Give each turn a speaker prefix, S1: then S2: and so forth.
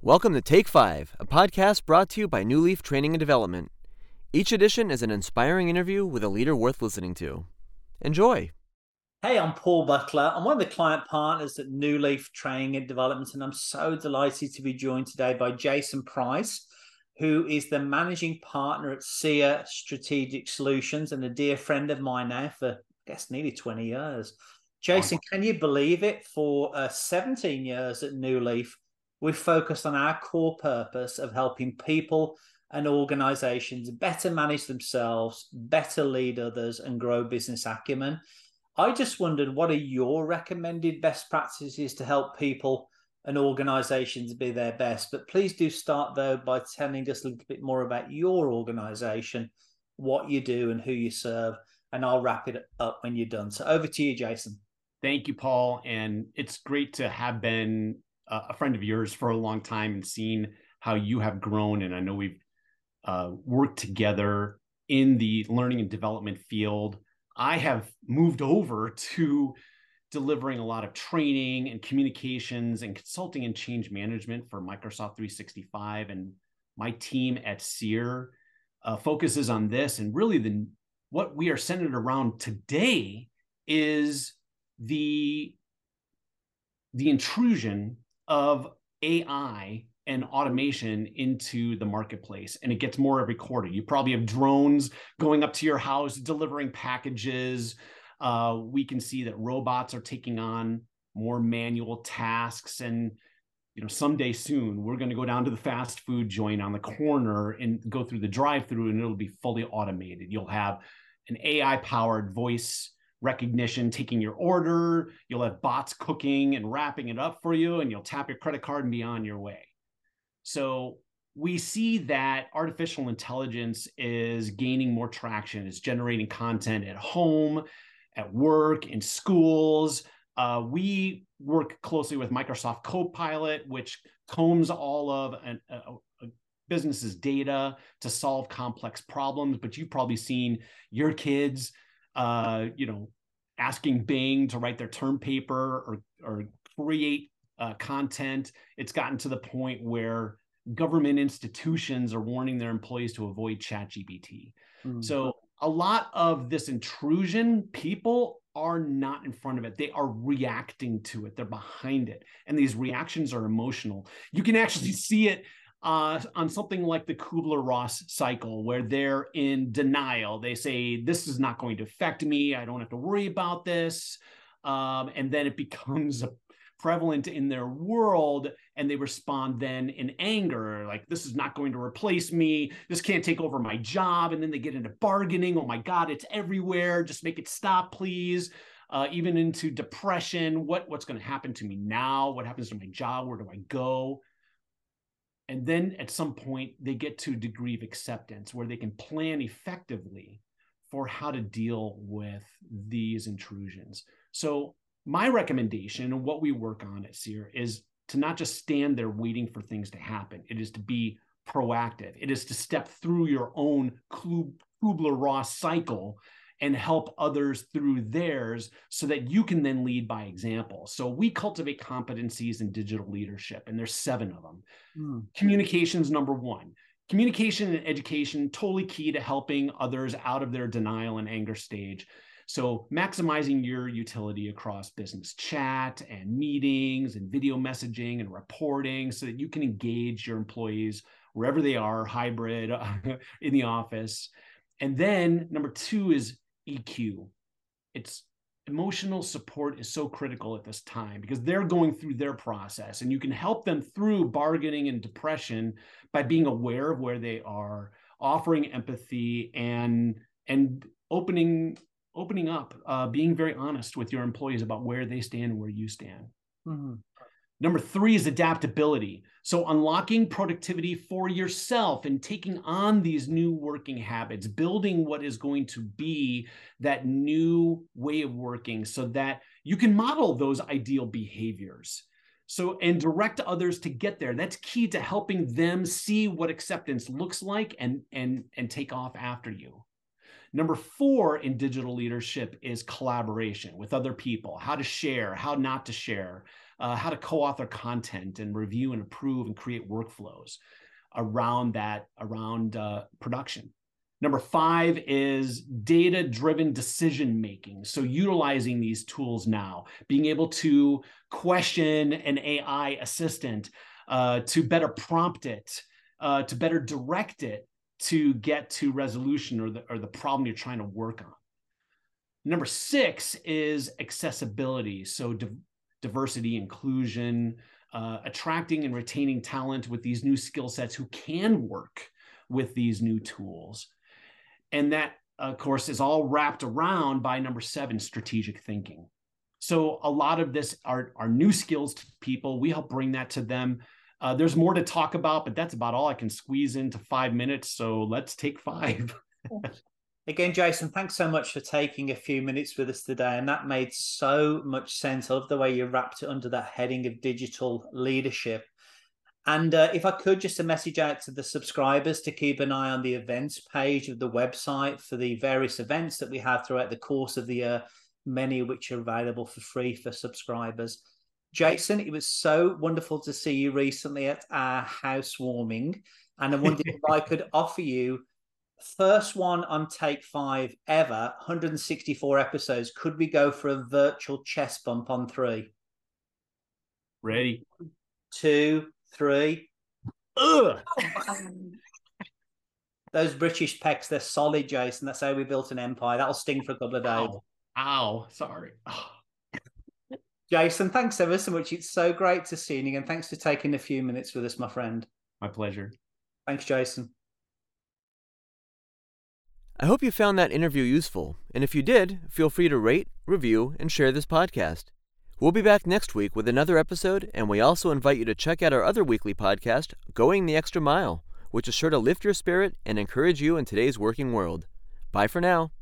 S1: Welcome to Take Five, a podcast brought to you by New Leaf Training and Development. Each edition is an inspiring interview with a leader worth listening to. Enjoy.
S2: Hey, I'm Paul Buckler. I'm one of the client partners at New Leaf Training and Development, and I'm so delighted to be joined today by Jason Price, who is the managing partner at SEER Strategic Solutions and a dear friend of mine now for, I guess, nearly 20 years. Jason, can you believe it? For uh, 17 years at New Leaf, we've focused on our core purpose of helping people and organizations better manage themselves, better lead others, and grow business acumen. I just wondered what are your recommended best practices to help people and organizations be their best? But please do start though by telling us a little bit more about your organization, what you do, and who you serve. And I'll wrap it up when you're done. So over to you, Jason.
S3: Thank you, Paul. And it's great to have been a friend of yours for a long time and seen how you have grown. And I know we've uh, worked together in the learning and development field. I have moved over to delivering a lot of training and communications and consulting and change management for Microsoft 365. And my team at SEER uh, focuses on this. And really, the what we are centered around today is the the intrusion of AI and automation into the marketplace and it gets more every quarter you probably have drones going up to your house delivering packages uh, we can see that robots are taking on more manual tasks and you know someday soon we're going to go down to the fast food joint on the corner and go through the drive through and it'll be fully automated you'll have an ai powered voice recognition taking your order. You'll have bots cooking and wrapping it up for you, and you'll tap your credit card and be on your way. So we see that artificial intelligence is gaining more traction, it's generating content at home, at work, in schools. Uh, we work closely with Microsoft Copilot, which combs all of an, a, a business's data to solve complex problems. But you've probably seen your kids uh, you know, asking Bing to write their term paper or or create uh, content. It's gotten to the point where government institutions are warning their employees to avoid ChatGPT. Mm-hmm. So a lot of this intrusion, people are not in front of it. They are reacting to it. They're behind it. And these reactions are emotional. You can actually see it uh, on something like the Kubler Ross cycle, where they're in denial. They say, This is not going to affect me. I don't have to worry about this. Um, and then it becomes prevalent in their world, and they respond then in anger like, This is not going to replace me. This can't take over my job. And then they get into bargaining. Oh my God, it's everywhere. Just make it stop, please. Uh, even into depression. What, what's going to happen to me now? What happens to my job? Where do I go? and then at some point they get to a degree of acceptance where they can plan effectively for how to deal with these intrusions so my recommendation and what we work on at SEER is to not just stand there waiting for things to happen it is to be proactive it is to step through your own kubler-ross cycle and help others through theirs so that you can then lead by example. So we cultivate competencies in digital leadership, and there's seven of them. Mm. Communications, number one. Communication and education, totally key to helping others out of their denial and anger stage. So, maximizing your utility across business chat and meetings and video messaging and reporting so that you can engage your employees wherever they are, hybrid, in the office. And then number two is EQ. It's emotional support is so critical at this time because they're going through their process and you can help them through bargaining and depression by being aware of where they are offering empathy and and opening opening up uh, being very honest with your employees about where they stand and where you stand mm-hmm. Number three is adaptability. So, unlocking productivity for yourself and taking on these new working habits, building what is going to be that new way of working so that you can model those ideal behaviors. So, and direct others to get there. That's key to helping them see what acceptance looks like and, and, and take off after you. Number four in digital leadership is collaboration with other people, how to share, how not to share, uh, how to co author content and review and approve and create workflows around that, around uh, production. Number five is data driven decision making. So, utilizing these tools now, being able to question an AI assistant, uh, to better prompt it, uh, to better direct it to get to resolution or the, or the problem you're trying to work on. Number six is accessibility. So, di- diversity, inclusion, uh, attracting and retaining talent with these new skill sets who can work with these new tools. And that, of course, is all wrapped around by number seven, strategic thinking. So a lot of this are, are new skills to people. We help bring that to them. Uh, there's more to talk about, but that's about all I can squeeze into five minutes. So let's take five.
S2: Again, Jason, thanks so much for taking a few minutes with us today. And that made so much sense. I love the way you wrapped it under that heading of digital leadership. And uh, if I could, just a message out to the subscribers to keep an eye on the events page of the website for the various events that we have throughout the course of the year, many of which are available for free for subscribers. Jason, it was so wonderful to see you recently at our housewarming. And I wondered if I could offer you first one on take five ever, 164 episodes. Could we go for a virtual chest bump on three?
S3: Ready?
S2: Two, three. Ugh. Those British pecs, they're solid, Jason. That's how we built an empire. That'll sting for a couple of days.
S3: Ow. Ow. Sorry.
S2: Jason, thanks ever so much. It's so great to see you again. thanks for taking a few minutes with us, my friend.
S3: My pleasure.
S2: Thanks, Jason.
S1: I hope you found that interview useful, and if you did, feel free to rate, review, and share this podcast. We'll be back next week with another episode, and we also invite you to check out our other weekly podcast, Going the Extra Mile, which is sure to lift your spirit and encourage you in today's working world. Bye for now.